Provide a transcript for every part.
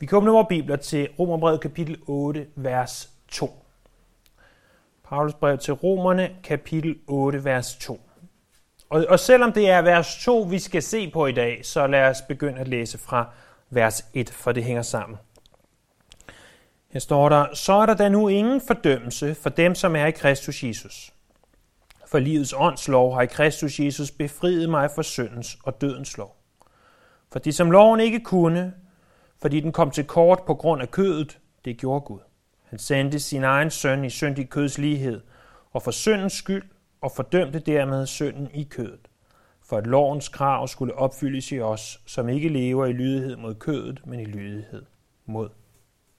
Vi kommer nu over bibler til Romerbrevet kapitel 8, vers 2. Paulus brev til Romerne, kapitel 8, vers 2. Og, og selvom det er vers 2, vi skal se på i dag, så lad os begynde at læse fra vers 1, for det hænger sammen. Her står der, så er der da nu ingen fordømmelse for dem, som er i Kristus Jesus. For livets åndslov har i Kristus Jesus befriet mig fra syndens og dødens lov. For de, som loven ikke kunne, fordi den kom til kort på grund af kødet, det gjorde Gud. Han sendte sin egen søn i syndig køds lighed, og for syndens skyld, og fordømte dermed synden i kødet, for at lovens krav skulle opfyldes i os, som ikke lever i lydighed mod kødet, men i lydighed mod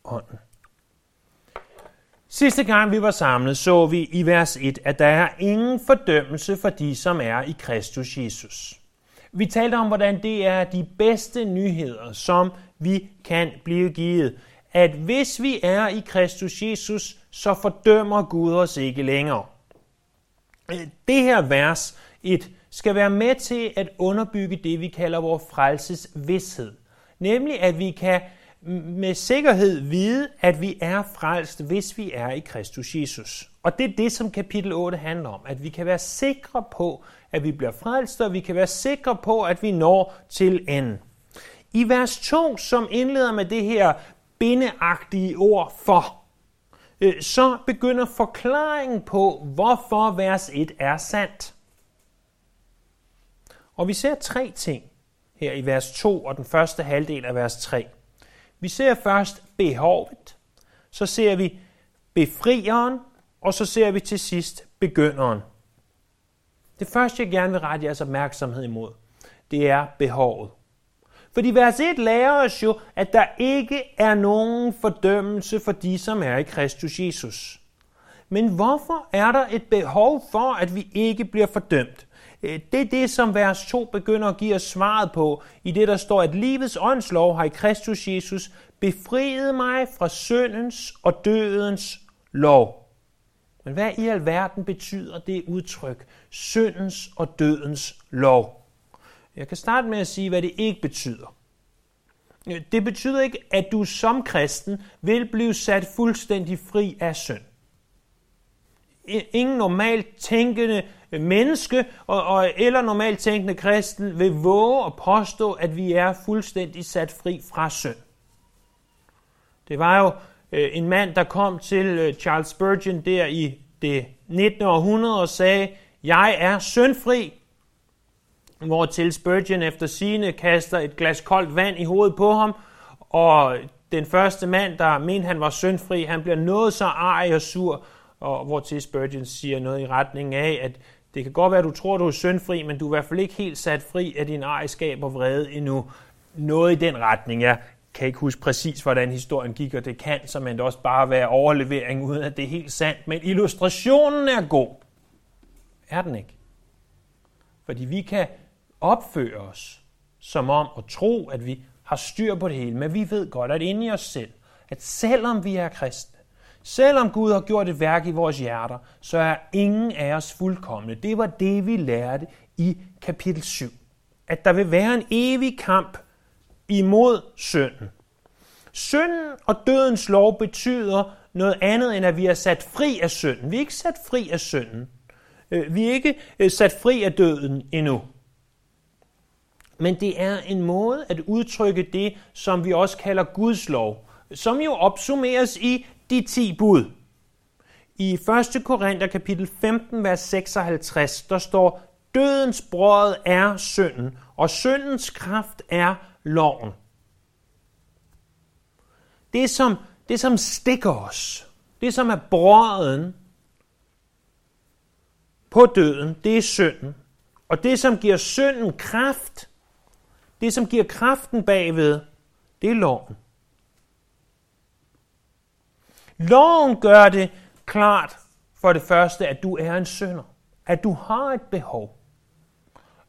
ånden. Sidste gang vi var samlet, så vi i vers 1, at der er ingen fordømmelse for de, som er i Kristus Jesus. Vi talte om, hvordan det er de bedste nyheder, som vi kan blive givet. At hvis vi er i Kristus Jesus, så fordømmer Gud os ikke længere. Det her vers 1 skal være med til at underbygge det, vi kalder vores frelses vidshed. Nemlig, at vi kan med sikkerhed vide, at vi er frelst, hvis vi er i Kristus Jesus. Og det er det, som kapitel 8 handler om. At vi kan være sikre på, at vi bliver frelst, og vi kan være sikre på, at vi når til enden. I vers 2, som indleder med det her bindeagtige ord for, øh, så begynder forklaringen på, hvorfor vers 1 er sandt. Og vi ser tre ting her i vers 2 og den første halvdel af vers 3. Vi ser først behovet, så ser vi befrieren, og så ser vi til sidst begynderen. Det første, jeg gerne vil rette jeres opmærksomhed imod, det er behovet. Fordi vers 1 lærer os jo, at der ikke er nogen fordømmelse for de, som er i Kristus Jesus. Men hvorfor er der et behov for, at vi ikke bliver fordømt? Øh, det er det, som vers 2 begynder at give os svaret på, i det der står, at livets åndslov har i Kristus Jesus befriet mig fra syndens og dødens lov. Men hvad i alverden betyder det udtryk, syndens og dødens lov? Jeg kan starte med at sige, hvad det ikke betyder. Det betyder ikke, at du som kristen vil blive sat fuldstændig fri af synd. Ingen normalt tænkende menneske og, og, eller normalt tænkende kristen vil våge at påstå, at vi er fuldstændig sat fri fra synd. Det var jo øh, en mand, der kom til øh, Charles Spurgeon der i det 19. århundrede og sagde, jeg er syndfri, hvor til Spurgeon efter sine kaster et glas koldt vand i hovedet på ham, og den første mand, der mente, han var syndfri, han bliver noget så arg og sur, og hvor til Spurgeon siger noget i retning af, at det kan godt være, at du tror, du er syndfri, men du er i hvert fald ikke helt sat fri af din ejerskab og vrede endnu. Noget i den retning. Jeg kan ikke huske præcis, hvordan historien gik, og det kan som det også bare være overlevering, uden at det er helt sandt. Men illustrationen er god. Er den ikke? Fordi vi kan opføre os som om at tro, at vi har styr på det hele, men vi ved godt, at inde i os selv, at selvom vi er kristne, selvom Gud har gjort et værk i vores hjerter, så er ingen af os fuldkommende. Det var det, vi lærte i kapitel 7. At der vil være en evig kamp imod synden. Synden og dødens lov betyder noget andet, end at vi er sat fri af synden. Vi er ikke sat fri af synden. Øh, vi er ikke øh, sat fri af døden endnu. Men det er en måde at udtrykke det, som vi også kalder Guds lov, som jo opsummeres i de 10 bud. I 1. Korinther kapitel 15, vers 56, der står, Dødens brød er synden, og syndens kraft er loven. Det som, det, som stikker os, det som er brøden på døden, det er synden. Og det, som giver synden kraft, det, som giver kraften bagved, det er loven. Loven gør det klart for det første, at du er en synder. At du har et behov.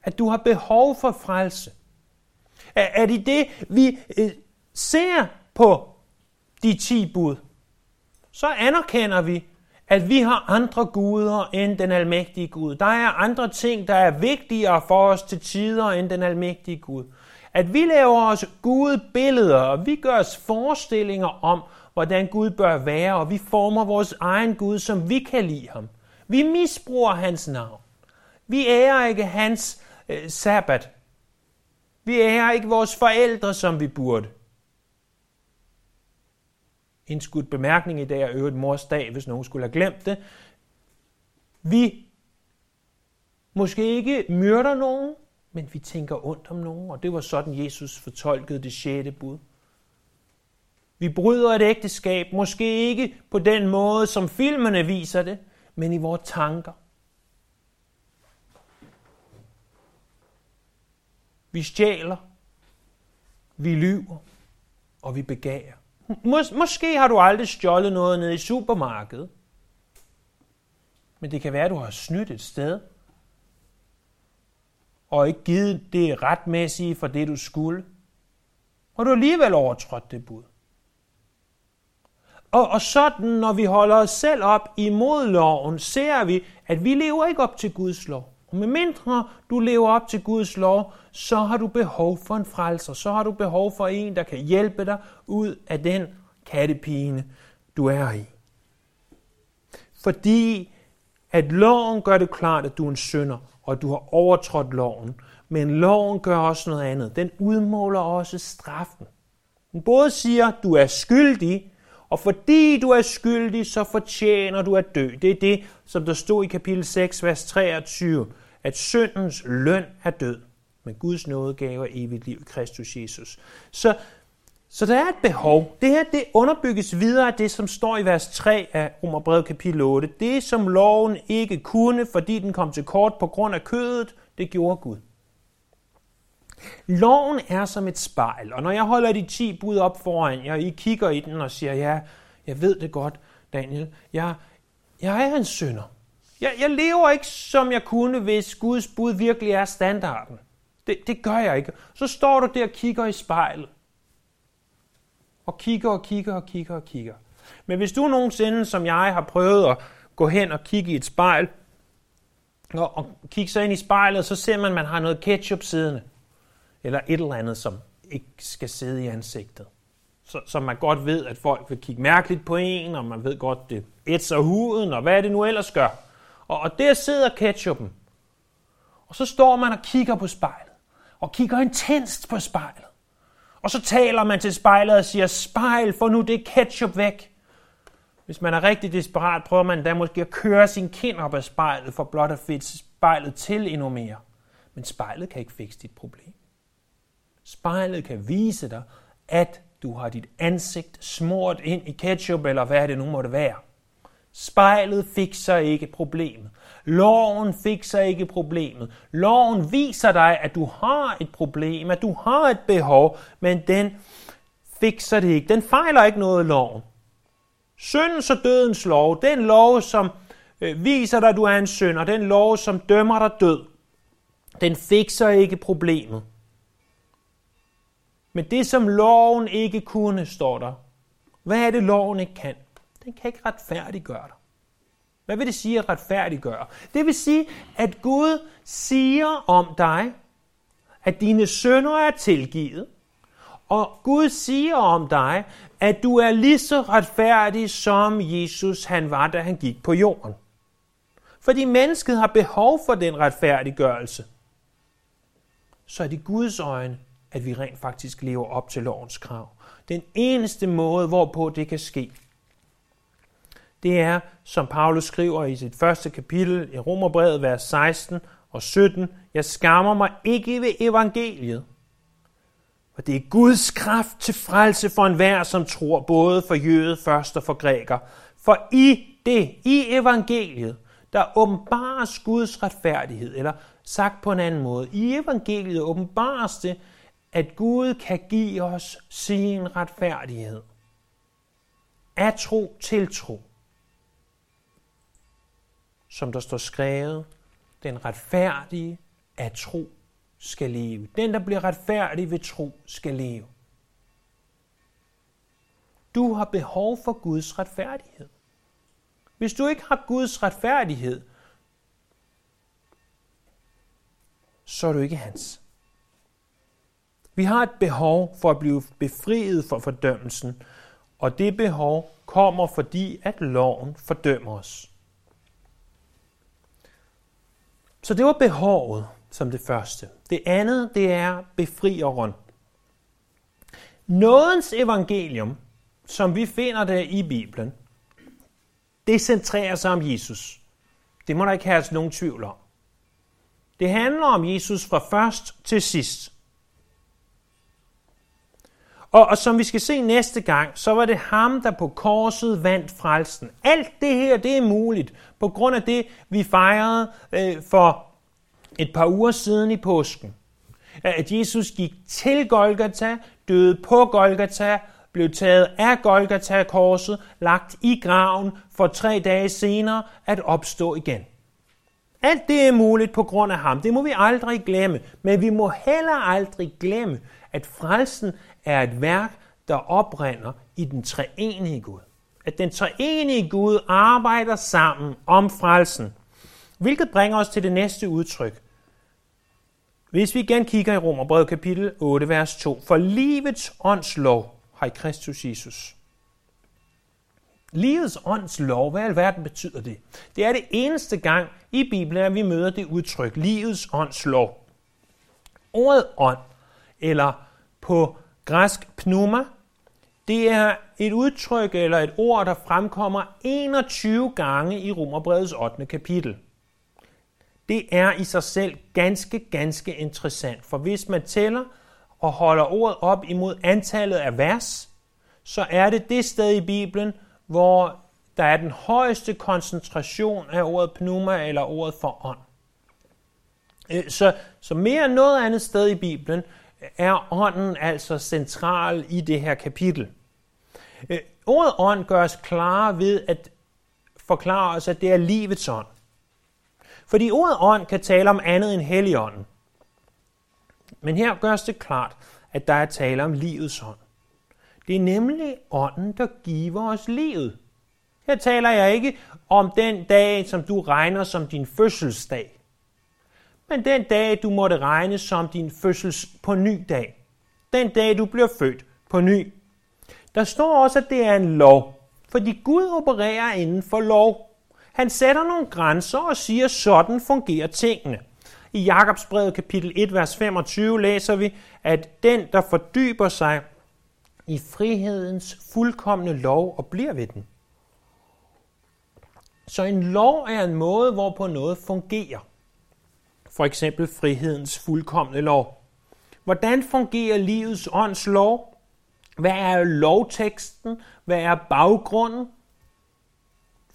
At du har behov for frelse. Er det det, vi øh, ser på de ti bud, så anerkender vi, at vi har andre guder end den almægtige Gud. Der er andre ting, der er vigtigere for os til tider end den almægtige Gud. At vi laver os gode billeder, og vi gør os forestillinger om, hvordan Gud bør være, og vi former vores egen Gud, som vi kan lide ham. Vi misbruger hans navn. Vi ærer ikke hans øh, sabbat. Vi ærer ikke vores forældre, som vi burde. En skudt bemærkning i dag er øvrigt mors dag, hvis nogen skulle have glemt det. Vi måske ikke myrder nogen, men vi tænker ondt om nogen, og det var sådan, Jesus fortolkede det sjette bud. Vi bryder et ægteskab, måske ikke på den måde, som filmene viser det, men i vores tanker. Vi stjæler, vi lyver, og vi begærer. Mås- måske har du aldrig stjålet noget nede i supermarkedet, men det kan være, at du har snydt et sted, og ikke givet det retmæssige for det, du skulle. Og du har alligevel overtrådt det bud. Og, og sådan, når vi holder os selv op imod loven, ser vi, at vi lever ikke op til Guds lov. Men mindre du lever op til Guds lov, så har du behov for en frelser. Så har du behov for en, der kan hjælpe dig ud af den kattepine, du er i. Fordi at loven gør det klart, at du er en synder, og du har overtrådt loven. Men loven gør også noget andet. Den udmåler også straffen. Den både siger, at du er skyldig, og fordi du er skyldig, så fortjener du at dø. Det er det, som der stod i kapitel 6, vers 23, at syndens løn er død, men Guds nådegave er evigt liv i Kristus Jesus. Så, så der er et behov. Det her det underbygges videre af det, som står i vers 3 af Romerbrevet kapitel 8. Det, som loven ikke kunne, fordi den kom til kort på grund af kødet, det gjorde Gud. Loven er som et spejl, og når jeg holder de 10 bud op foran jer, I kigger i den og siger, ja, jeg ved det godt, Daniel, jeg, jeg er en synder. Jeg, jeg lever ikke, som jeg kunne, hvis Guds bud virkelig er standarden. Det, det gør jeg ikke. Så står du der og kigger i spejlet. Og kigger og kigger og kigger og kigger. Men hvis du nogensinde, som jeg, har prøvet at gå hen og kigge i et spejl, og, og kigge så ind i spejlet, så ser man, at man har noget ketchup siddende eller et eller andet, som ikke skal sidde i ansigtet. Så, så man godt ved, at folk vil kigge mærkeligt på en, og man ved godt, det ætser huden, og hvad er det nu ellers gør. Og, og der sidder ketchupen. Og så står man og kigger på spejlet, og kigger intenst på spejlet. Og så taler man til spejlet og siger, spejl, få nu det ketchup væk. Hvis man er rigtig desperat, prøver man da måske at køre sin kind op af spejlet, for blot at fedte spejlet til endnu mere. Men spejlet kan ikke fikse dit problem. Spejlet kan vise dig, at du har dit ansigt smurt ind i ketchup, eller hvad det nu måtte være. Spejlet fikser ikke problemet. Loven fikser ikke problemet. Loven viser dig, at du har et problem, at du har et behov, men den fikser det ikke. Den fejler ikke noget loven. Syndens og dødens lov, den lov, som øh, viser dig, at du er en synd, og den lov, som dømmer dig død, den fikser ikke problemet. Men det, som loven ikke kunne, står der. Hvad er det, loven ikke kan? Den kan ikke retfærdiggøre dig. Hvad vil det sige at retfærdiggøre? Det vil sige, at Gud siger om dig, at dine sønder er tilgivet, og Gud siger om dig, at du er lige så retfærdig, som Jesus han var, da han gik på jorden. Fordi mennesket har behov for den retfærdiggørelse. Så er det Guds øjne at vi rent faktisk lever op til lovens krav. Den eneste måde, hvorpå det kan ske, det er, som Paulus skriver i sit første kapitel i Romerbrevet, vers 16 og 17, jeg skammer mig ikke ved evangeliet. For det er Guds kraft til frelse for enhver, som tror, både for jøde først og for græker. For i det, i evangeliet, der åbenbares Guds retfærdighed, eller sagt på en anden måde, i evangeliet åbenbares det, at Gud kan give os sin retfærdighed. Af tro til tro. Som der står skrevet, den retfærdige af tro skal leve. Den, der bliver retfærdig ved tro, skal leve. Du har behov for Guds retfærdighed. Hvis du ikke har Guds retfærdighed, så er du ikke hans. Vi har et behov for at blive befriet fra fordømmelsen, og det behov kommer fordi, at loven fordømmer os. Så det var behovet som det første. Det andet, det er befrieren. Nådens evangelium, som vi finder det i Bibelen, det centrerer sig om Jesus. Det må der ikke have nogen tvivl om. Det handler om Jesus fra først til sidst. Og, og som vi skal se næste gang, så var det ham, der på korset vandt frelsen. Alt det her, det er muligt på grund af det, vi fejrede øh, for et par uger siden i påsken. At Jesus gik til Golgata, døde på Golgata, blev taget af Golgata-korset, lagt i graven for tre dage senere at opstå igen. Alt det er muligt på grund af ham. Det må vi aldrig glemme. Men vi må heller aldrig glemme, at frelsen er et værk, der oprinder i den treenige Gud. At den treenige Gud arbejder sammen om frelsen. Hvilket bringer os til det næste udtryk. Hvis vi igen kigger i Romerbrevet kapitel 8, vers 2. For livets ånds lov har i Kristus Jesus. Livets ånds lov, hvad i alverden betyder det? Det er det eneste gang i Bibelen, at vi møder det udtryk, livets ånds lov. Ordet ånd, eller på græsk pneuma, det er et udtryk eller et ord, der fremkommer 21 gange i Romerbrevets 8. kapitel. Det er i sig selv ganske, ganske interessant, for hvis man tæller og holder ordet op imod antallet af vers, så er det det sted i Bibelen, hvor der er den højeste koncentration af ordet pneuma eller ordet for ånd. Øh, så, så mere end noget andet sted i Bibelen er ånden altså central i det her kapitel. Øh, ordet ånd gøres klare ved at forklare os, at det er livets ånd. Fordi ordet ånd kan tale om andet end helligånden. Men her gøres det klart, at der er tale om livets ånd. Det er nemlig ånden, der giver os livet. Her taler jeg ikke om den dag, som du regner som din fødselsdag, men den dag, du måtte regne som din fødsels på ny dag. Den dag, du bliver født på ny. Der står også, at det er en lov, fordi Gud opererer inden for lov. Han sætter nogle grænser og siger, sådan fungerer tingene. I Jakobsbrevet kapitel 1, vers 25 læser vi, at den, der fordyber sig i frihedens fuldkommende lov og bliver ved den. Så en lov er en måde, hvorpå noget fungerer. For eksempel frihedens fuldkommende lov. Hvordan fungerer livets ånds lov? Hvad er lovteksten? Hvad er baggrunden?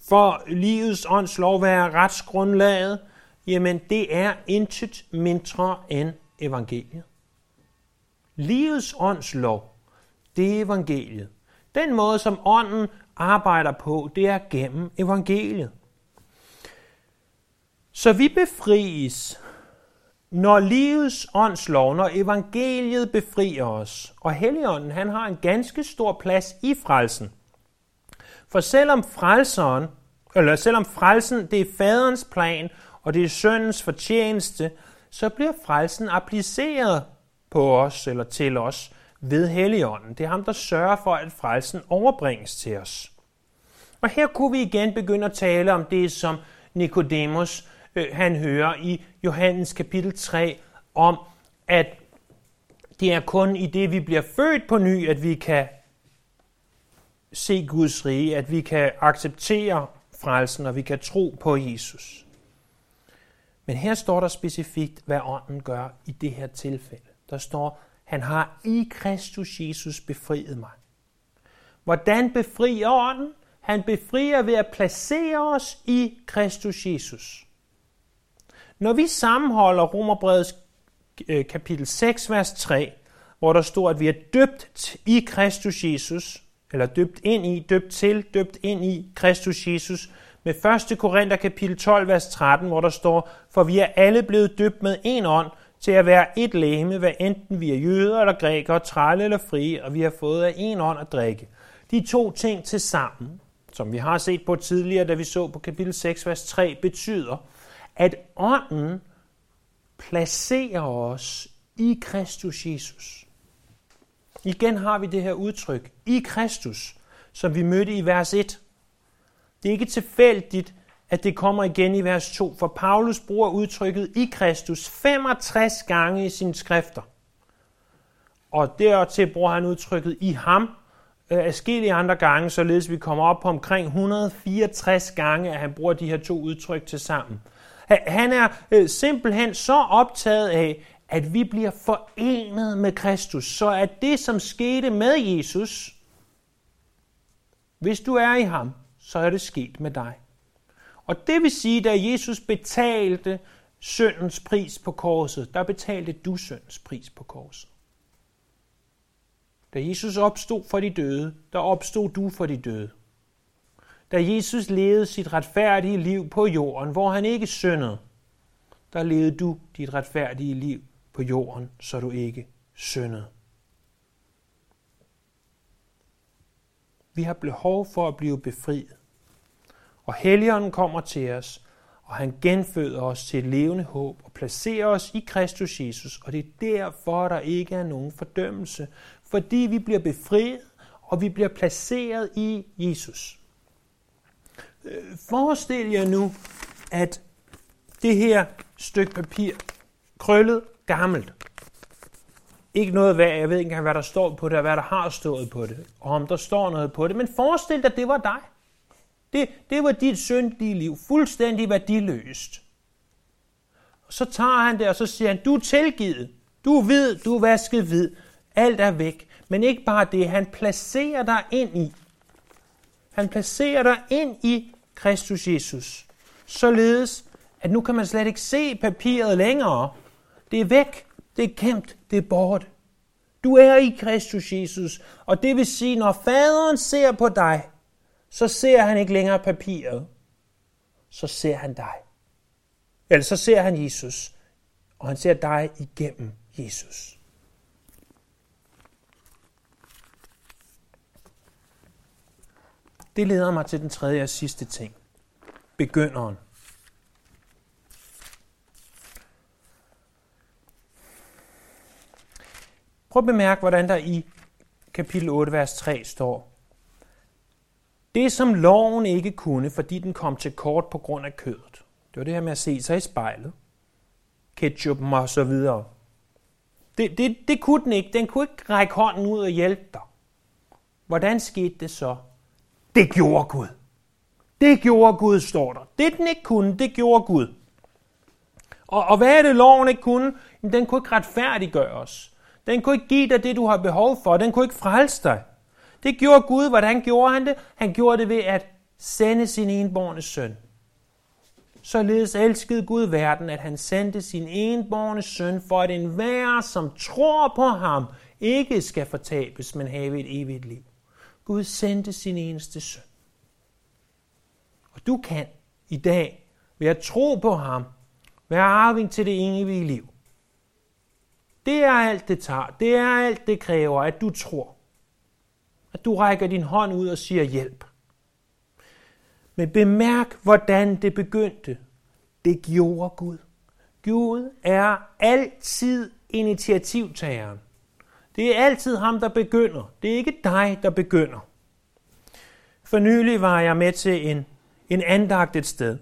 For livets ånds lov, hvad er retsgrundlaget? Jamen, det er intet mindre end evangeliet. Livets ånds lov, det er evangeliet. Den måde, som ånden arbejder på, det er gennem evangeliet. Så vi befries, når livets åndslov, når evangeliet befrier os. Og Helligånden, han har en ganske stor plads i frelsen. For selvom frelseren, eller selvom frelsen, det er faderens plan, og det er søndens fortjeneste, så bliver frelsen appliceret på os eller til os ved Helligånden. Det er ham, der sørger for, at frelsen overbringes til os. Og her kunne vi igen begynde at tale om det, som Nikodemus øh, han hører i Johannes kapitel 3, om at det er kun i det, vi bliver født på ny, at vi kan se Guds rige, at vi kan acceptere frelsen, og vi kan tro på Jesus. Men her står der specifikt, hvad ånden gør i det her tilfælde. Der står, han har i Kristus Jesus befriet mig. Hvordan befrier ånden? Han befrier ved at placere os i Kristus Jesus. Når vi sammenholder Romerbrevets øh, kapitel 6, vers 3, hvor der står, at vi er døbt i Kristus Jesus, eller døbt ind i, døbt til, døbt ind i Kristus Jesus, med 1. Korinther kapitel 12, vers 13, hvor der står, for vi er alle blevet døbt med en ånd, til at være et læme, hvad enten vi er jøder eller grækere, trælle eller frie, og vi har fået af en ånd at drikke. De to ting til sammen, som vi har set på tidligere, da vi så på kapitel 6, vers 3, betyder, at ånden placerer os i Kristus Jesus. Igen har vi det her udtryk, i Kristus, som vi mødte i vers 1. Det er ikke tilfældigt, at det kommer igen i vers 2, for Paulus bruger udtrykket i Kristus 65 gange i sine skrifter. Og dertil bruger han udtrykket i ham øh, afskillige andre gange, således vi kommer op på omkring 164 gange, at han bruger de her to udtryk til sammen. Han er øh, simpelthen så optaget af, at vi bliver forenet med Kristus, så at det, som skete med Jesus, hvis du er i ham, så er det sket med dig. Og det vil sige, da Jesus betalte syndens pris på korset, der betalte du syndens pris på korset. Da Jesus opstod for de døde, der opstod du for de døde. Da Jesus levede sit retfærdige liv på jorden, hvor han ikke syndede, der levede du dit retfærdige liv på jorden, så du ikke syndede. Vi har behov for at blive befriet. Og Helligånden kommer til os, og han genføder os til et levende håb og placerer os i Kristus Jesus. Og det er derfor, der ikke er nogen fordømmelse, fordi vi bliver befriet, og vi bliver placeret i Jesus. Forestil jer nu, at det her stykke papir, krøllet, gammelt, ikke noget værd, jeg ved ikke engang, hvad der står på det, og hvad der har stået på det, og om der står noget på det, men forestil dig, at det var dig. Det, det var dit syndige liv, fuldstændig værdiløst. Og så tager han det, og så siger han, du er tilgivet, du er hvid, du er vasket hvid, alt er væk. Men ikke bare det, han placerer dig ind i. Han placerer dig ind i Kristus Jesus. Således, at nu kan man slet ikke se papiret længere. Det er væk, det er gemt, det er bort. Du er i Kristus Jesus, og det vil sige, når faderen ser på dig, så ser han ikke længere papiret. Så ser han dig. Eller så ser han Jesus, og han ser dig igennem Jesus. Det leder mig til den tredje og sidste ting. Begynderen. Prøv at bemærke, hvordan der i kapitel 8, vers 3 står. Det, som loven ikke kunne, fordi den kom til kort på grund af kødet. Det var det her med at se sig i spejlet. Ketchup og så videre. Det, det, det kunne den ikke. Den kunne ikke række hånden ud og hjælpe dig. Hvordan skete det så? Det gjorde Gud. Det gjorde Gud, står der. Det den ikke kunne, det gjorde Gud. Og, og hvad er det, loven ikke kunne? Den kunne ikke retfærdiggøre os. Den kunne ikke give dig det, du har behov for. Den kunne ikke frelse dig. Det gjorde Gud. Hvordan gjorde han det? Han gjorde det ved at sende sin enborne søn. Således elskede Gud verden, at han sendte sin enborne søn, for at enhver, som tror på ham, ikke skal fortabes, men have et evigt liv. Gud sendte sin eneste søn. Og du kan i dag ved at tro på ham, være arving til det evige liv. Det er alt, det tager. Det er alt, det kræver, at du tror. At du rækker din hånd ud og siger hjælp. Men bemærk, hvordan det begyndte. Det gjorde Gud. Gud er altid initiativtageren. Det er altid ham, der begynder. Det er ikke dig, der begynder. For nylig var jeg med til en, en andagt et sted,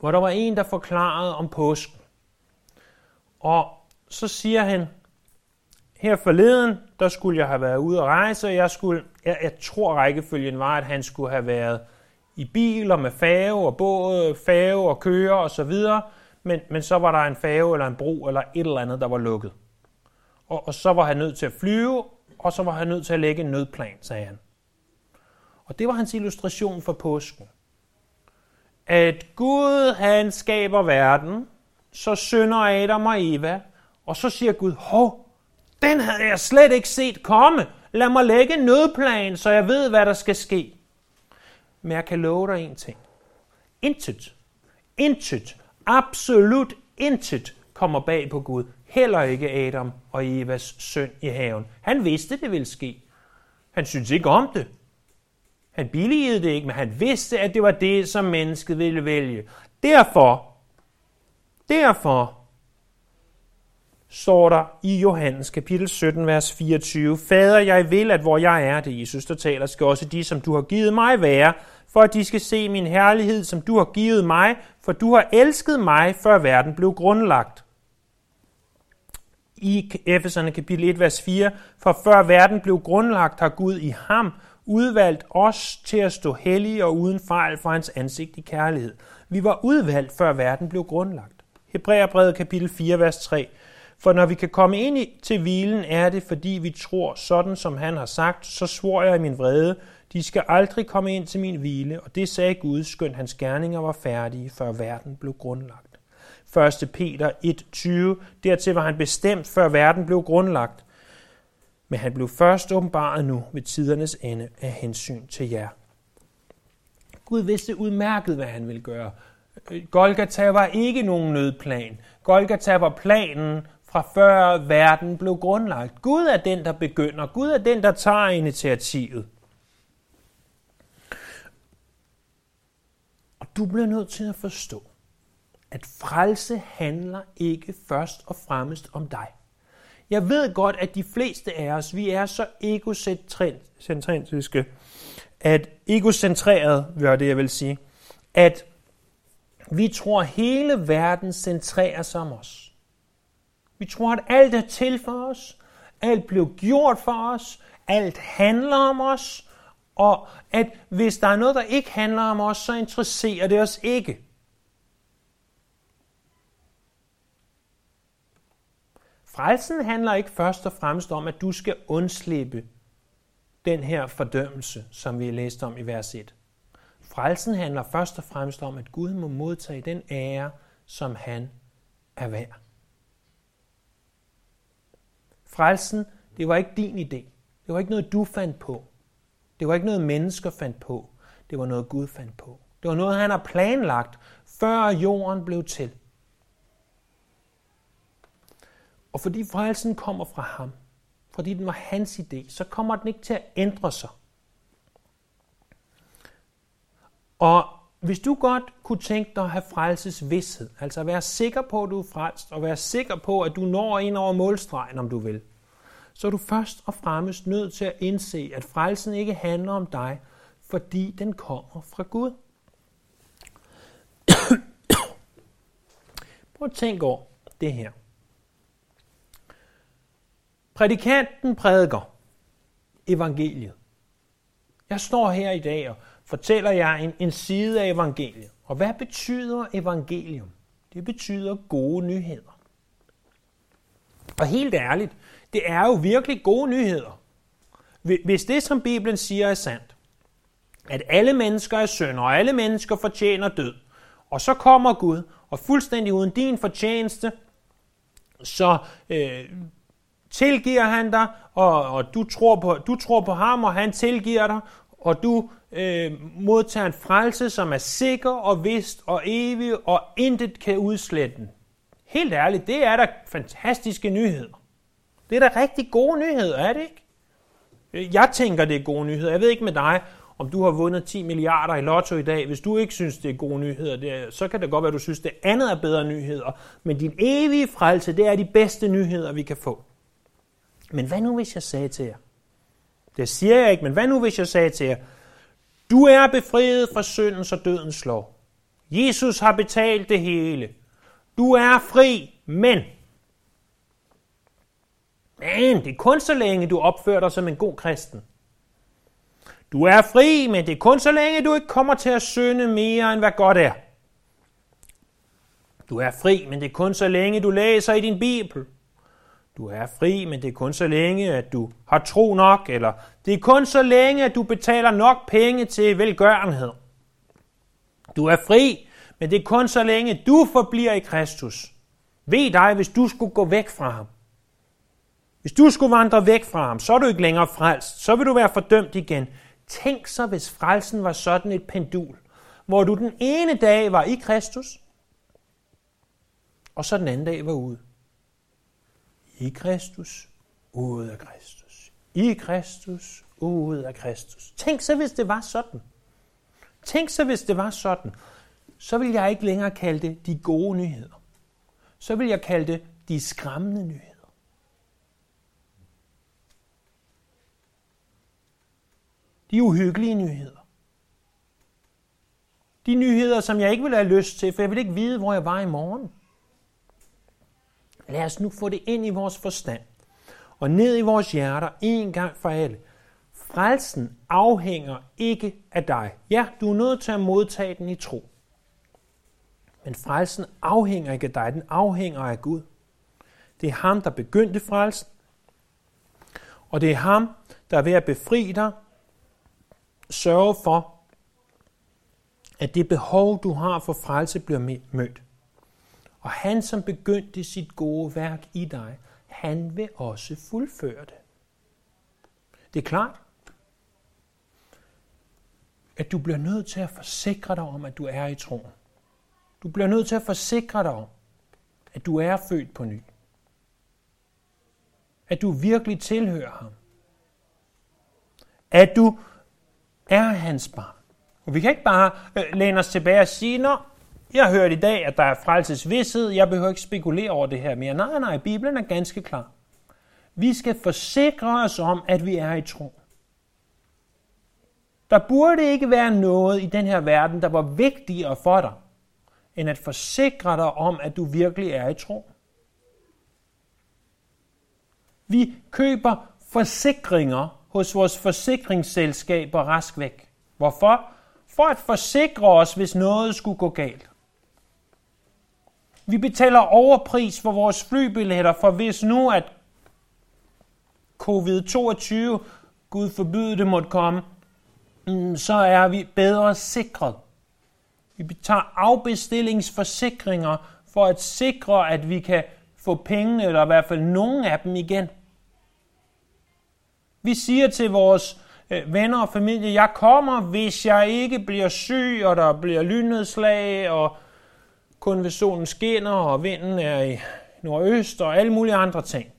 hvor der var en, der forklarede om påsken. Og så siger han, her forleden, der skulle jeg have været ude og rejse, og jeg, skulle, jeg, jeg tror rækkefølgen var, at han skulle have været i biler med fave og båd, fave og køre og så videre, men, men så var der en fave eller en bro eller et eller andet, der var lukket. Og, og så var han nødt til at flyve, og så var han nødt til at lægge en nødplan, sagde han. Og det var hans illustration for påsken. At Gud, han skaber verden, så synder Adam og Eva, og så siger Gud, hov, den havde jeg slet ikke set komme. Lad mig lægge en nødplan, så jeg ved, hvad der skal ske. Men jeg kan love dig en ting. Intet, intet, absolut intet kommer bag på Gud. Heller ikke Adam og Evas søn i haven. Han vidste, det ville ske. Han syntes ikke om det. Han billigede det ikke, men han vidste, at det var det, som mennesket ville vælge. Derfor, derfor, står der i Johannes kapitel 17, vers 24, Fader, jeg vil, at hvor jeg er, det Jesus, der taler, skal også de, som du har givet mig, være, for at de skal se min herlighed, som du har givet mig, for du har elsket mig, før verden blev grundlagt. I Efeserne kapitel 1, vers 4, for før verden blev grundlagt, har Gud i ham udvalgt os til at stå hellige og uden fejl for hans ansigt i kærlighed. Vi var udvalgt, før verden blev grundlagt. Hebræerbrevet kapitel 4, vers 3. For når vi kan komme ind i, til hvilen, er det, fordi vi tror sådan, som han har sagt, så svor jeg i min vrede, de skal aldrig komme ind til min hvile, og det sagde Gud, skønt hans gerninger var færdige, før verden blev grundlagt. 1. Peter 1.20, dertil var han bestemt, før verden blev grundlagt. Men han blev først åbenbaret nu ved tidernes ende af hensyn til jer. Gud vidste udmærket, hvad han ville gøre. Golgata var ikke nogen nødplan. Golgata var planen fra før verden blev grundlagt. Gud er den, der begynder. Gud er den, der tager initiativet. Og du bliver nødt til at forstå, at frelse handler ikke først og fremmest om dig. Jeg ved godt, at de fleste af os, vi er så egocentriske, at egocentreret, var det jeg vil sige, at vi tror, at hele verden centrerer sig om os. Vi tror, at alt er til for os, alt blev gjort for os, alt handler om os, og at hvis der er noget, der ikke handler om os, så interesserer det os ikke. Frelsen handler ikke først og fremmest om, at du skal undslippe den her fordømmelse, som vi læste om i vers 1. Frelsen handler først og fremmest om, at Gud må modtage den ære, som han er værd. Frelsen, det var ikke din idé. Det var ikke noget, du fandt på. Det var ikke noget, mennesker fandt på. Det var noget, Gud fandt på. Det var noget, han har planlagt, før jorden blev til. Og fordi frelsen kommer fra ham, fordi den var hans idé, så kommer den ikke til at ændre sig. Og hvis du godt kunne tænke dig at have frelses vidshed, altså at være sikker på, at du er frelst, og være sikker på, at du når ind over målstregen, om du vil, så er du først og fremmest nødt til at indse, at frelsen ikke handler om dig, fordi den kommer fra Gud. Prøv at tænke over det her. Prædikanten prædiker evangeliet. Jeg står her i dag og fortæller jer en, en side af evangeliet. Og hvad betyder evangelium? Det betyder gode nyheder. Og helt ærligt, det er jo virkelig gode nyheder. Hvis det, som Bibelen siger, er sandt, at alle mennesker er synder, og alle mennesker fortjener død, og så kommer Gud, og fuldstændig uden din fortjeneste, så øh, tilgiver han dig, og, og du, tror på, du tror på ham, og han tilgiver dig, og du øh, modtager en frelse, som er sikker og vist og evig, og intet kan udslette den. Helt ærligt, det er da fantastiske nyheder. Det er da rigtig gode nyheder, er det ikke? Jeg tænker, det er gode nyheder. Jeg ved ikke med dig, om du har vundet 10 milliarder i lotto i dag. Hvis du ikke synes, det er gode nyheder, det er, så kan det godt være, at du synes, det andet er bedre nyheder. Men din evige frelse, det er de bedste nyheder, vi kan få. Men hvad nu, hvis jeg sagde til jer? Det siger jeg ikke, men hvad nu, hvis jeg sagde til jer? Du er befriet fra syndens og dødens lov. Jesus har betalt det hele. Du er fri, men... Men det er kun så længe, du opfører dig som en god kristen. Du er fri, men det er kun så længe, du ikke kommer til at synde mere, end hvad godt er. Du er fri, men det er kun så længe, du læser i din Bibel. Du er fri, men det er kun så længe, at du har tro nok, eller det er kun så længe, at du betaler nok penge til velgørenhed. Du er fri, men det er kun så længe, du forbliver i Kristus. Ved dig, hvis du skulle gå væk fra ham. Hvis du skulle vandre væk fra ham, så er du ikke længere frelst. Så vil du være fordømt igen. Tænk så, hvis frelsen var sådan et pendul, hvor du den ene dag var i Kristus, og så den anden dag var ude. I Kristus, ude af Kristus. I Kristus, ude af Kristus. Tænk så, hvis det var sådan. Tænk så, hvis det var sådan. Så vil jeg ikke længere kalde det de gode nyheder. Så vil jeg kalde det de skræmmende nyheder. De uhyggelige nyheder. De nyheder, som jeg ikke vil have lyst til, for jeg vil ikke vide, hvor jeg var i morgen. Lad os nu få det ind i vores forstand og ned i vores hjerter en gang for alle. Frelsen afhænger ikke af dig. Ja, du er nødt til at modtage den i tro. Men frelsen afhænger ikke af dig, den afhænger af Gud. Det er ham, der begyndte frelsen, og det er ham, der er ved at befri dig, sørge for, at det behov, du har for frelse, bliver mødt. Og han, som begyndte sit gode værk i dig, han vil også fuldføre det. Det er klart, at du bliver nødt til at forsikre dig om, at du er i troen. Du bliver nødt til at forsikre dig om, at du er født på ny. At du virkelig tilhører ham. At du er hans barn. Og vi kan ikke bare øh, læne os tilbage og sige, Nå, jeg har hørt i dag, at der er frelsesvidshed, jeg behøver ikke spekulere over det her mere. Nej, nej, Bibelen er ganske klar. Vi skal forsikre os om, at vi er i tro. Der burde ikke være noget i den her verden, der var vigtigere for dig, end at forsikre dig om, at du virkelig er i tro. Vi køber forsikringer hos vores forsikringsselskaber rask væk. Hvorfor? For at forsikre os, hvis noget skulle gå galt. Vi betaler overpris for vores flybilletter, for hvis nu at covid-22, Gud forbyde det måtte komme, mm, så er vi bedre sikret. Vi tager afbestillingsforsikringer for at sikre, at vi kan få pengene, eller i hvert fald nogle af dem igen. Vi siger til vores øh, venner og familie, jeg kommer, hvis jeg ikke bliver syg, og der bliver lynnedslag, og kun hvis solen skinner, og vinden er i nordøst, og alle mulige andre ting.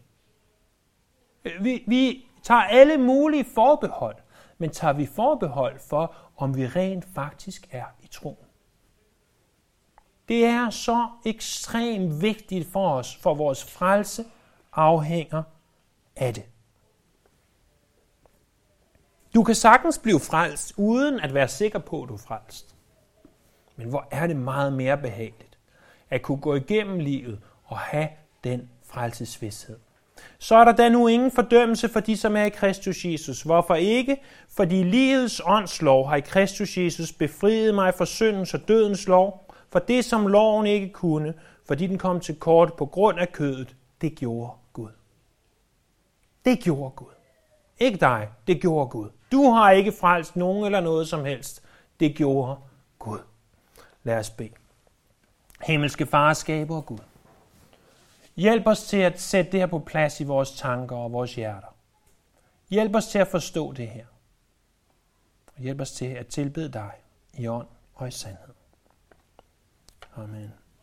Vi, vi tager alle mulige forbehold, men tager vi forbehold for, om vi rent faktisk er i troen. Det er så ekstremt vigtigt for os, for vores frelse afhænger af det. Du kan sagtens blive frelst, uden at være sikker på, at du er frelst. Men hvor er det meget mere behageligt at kunne gå igennem livet og have den frelsesvidshed. Så er der da nu ingen fordømmelse for de, som er i Kristus Jesus. Hvorfor ikke? Fordi livets åndslov har i Kristus Jesus befriet mig fra syndens og dødens lov, for det, som loven ikke kunne, fordi den kom til kort på grund af kødet, det gjorde Gud. Det gjorde Gud. Ikke dig, det gjorde Gud. Du har ikke frelst nogen eller noget som helst. Det gjorde Gud. Lad os bede. Himmelske farskaber og Gud. Hjælp os til at sætte det her på plads i vores tanker og vores hjerter. Hjælp os til at forstå det her. Og hjælp os til at tilbede dig i ånd og i sandhed. Amen.